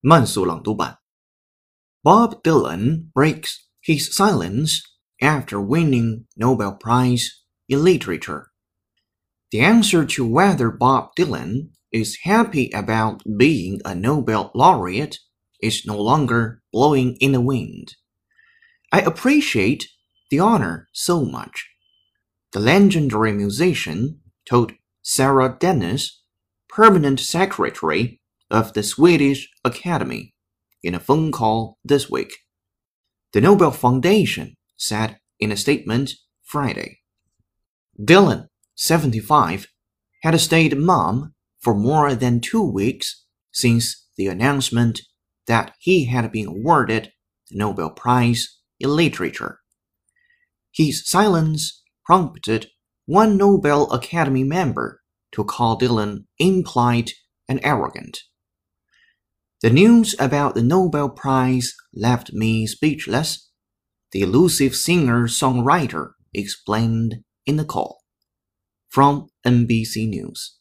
慢速朗读版。Bob Dylan breaks his silence after winning Nobel Prize in Literature. The answer to whether Bob Dylan is happy about being a Nobel laureate is no longer blowing in the wind. I appreciate the honor so much. The legendary musician told Sara Danius, permanent secretary of the Swedish Academy, in a phone call this week. The Nobel Foundation said in a statement Friday. Dylan, 75, had stayed mum for more than two weeks since the announcement that he had been awarded the Nobel Prize in Literature. His silence prompted one Nobel Academy member to call Dylan impolite and arrogant. The news about the Nobel Prize left me speechless, the elusive singer songwriter explained in the call. From NBC News.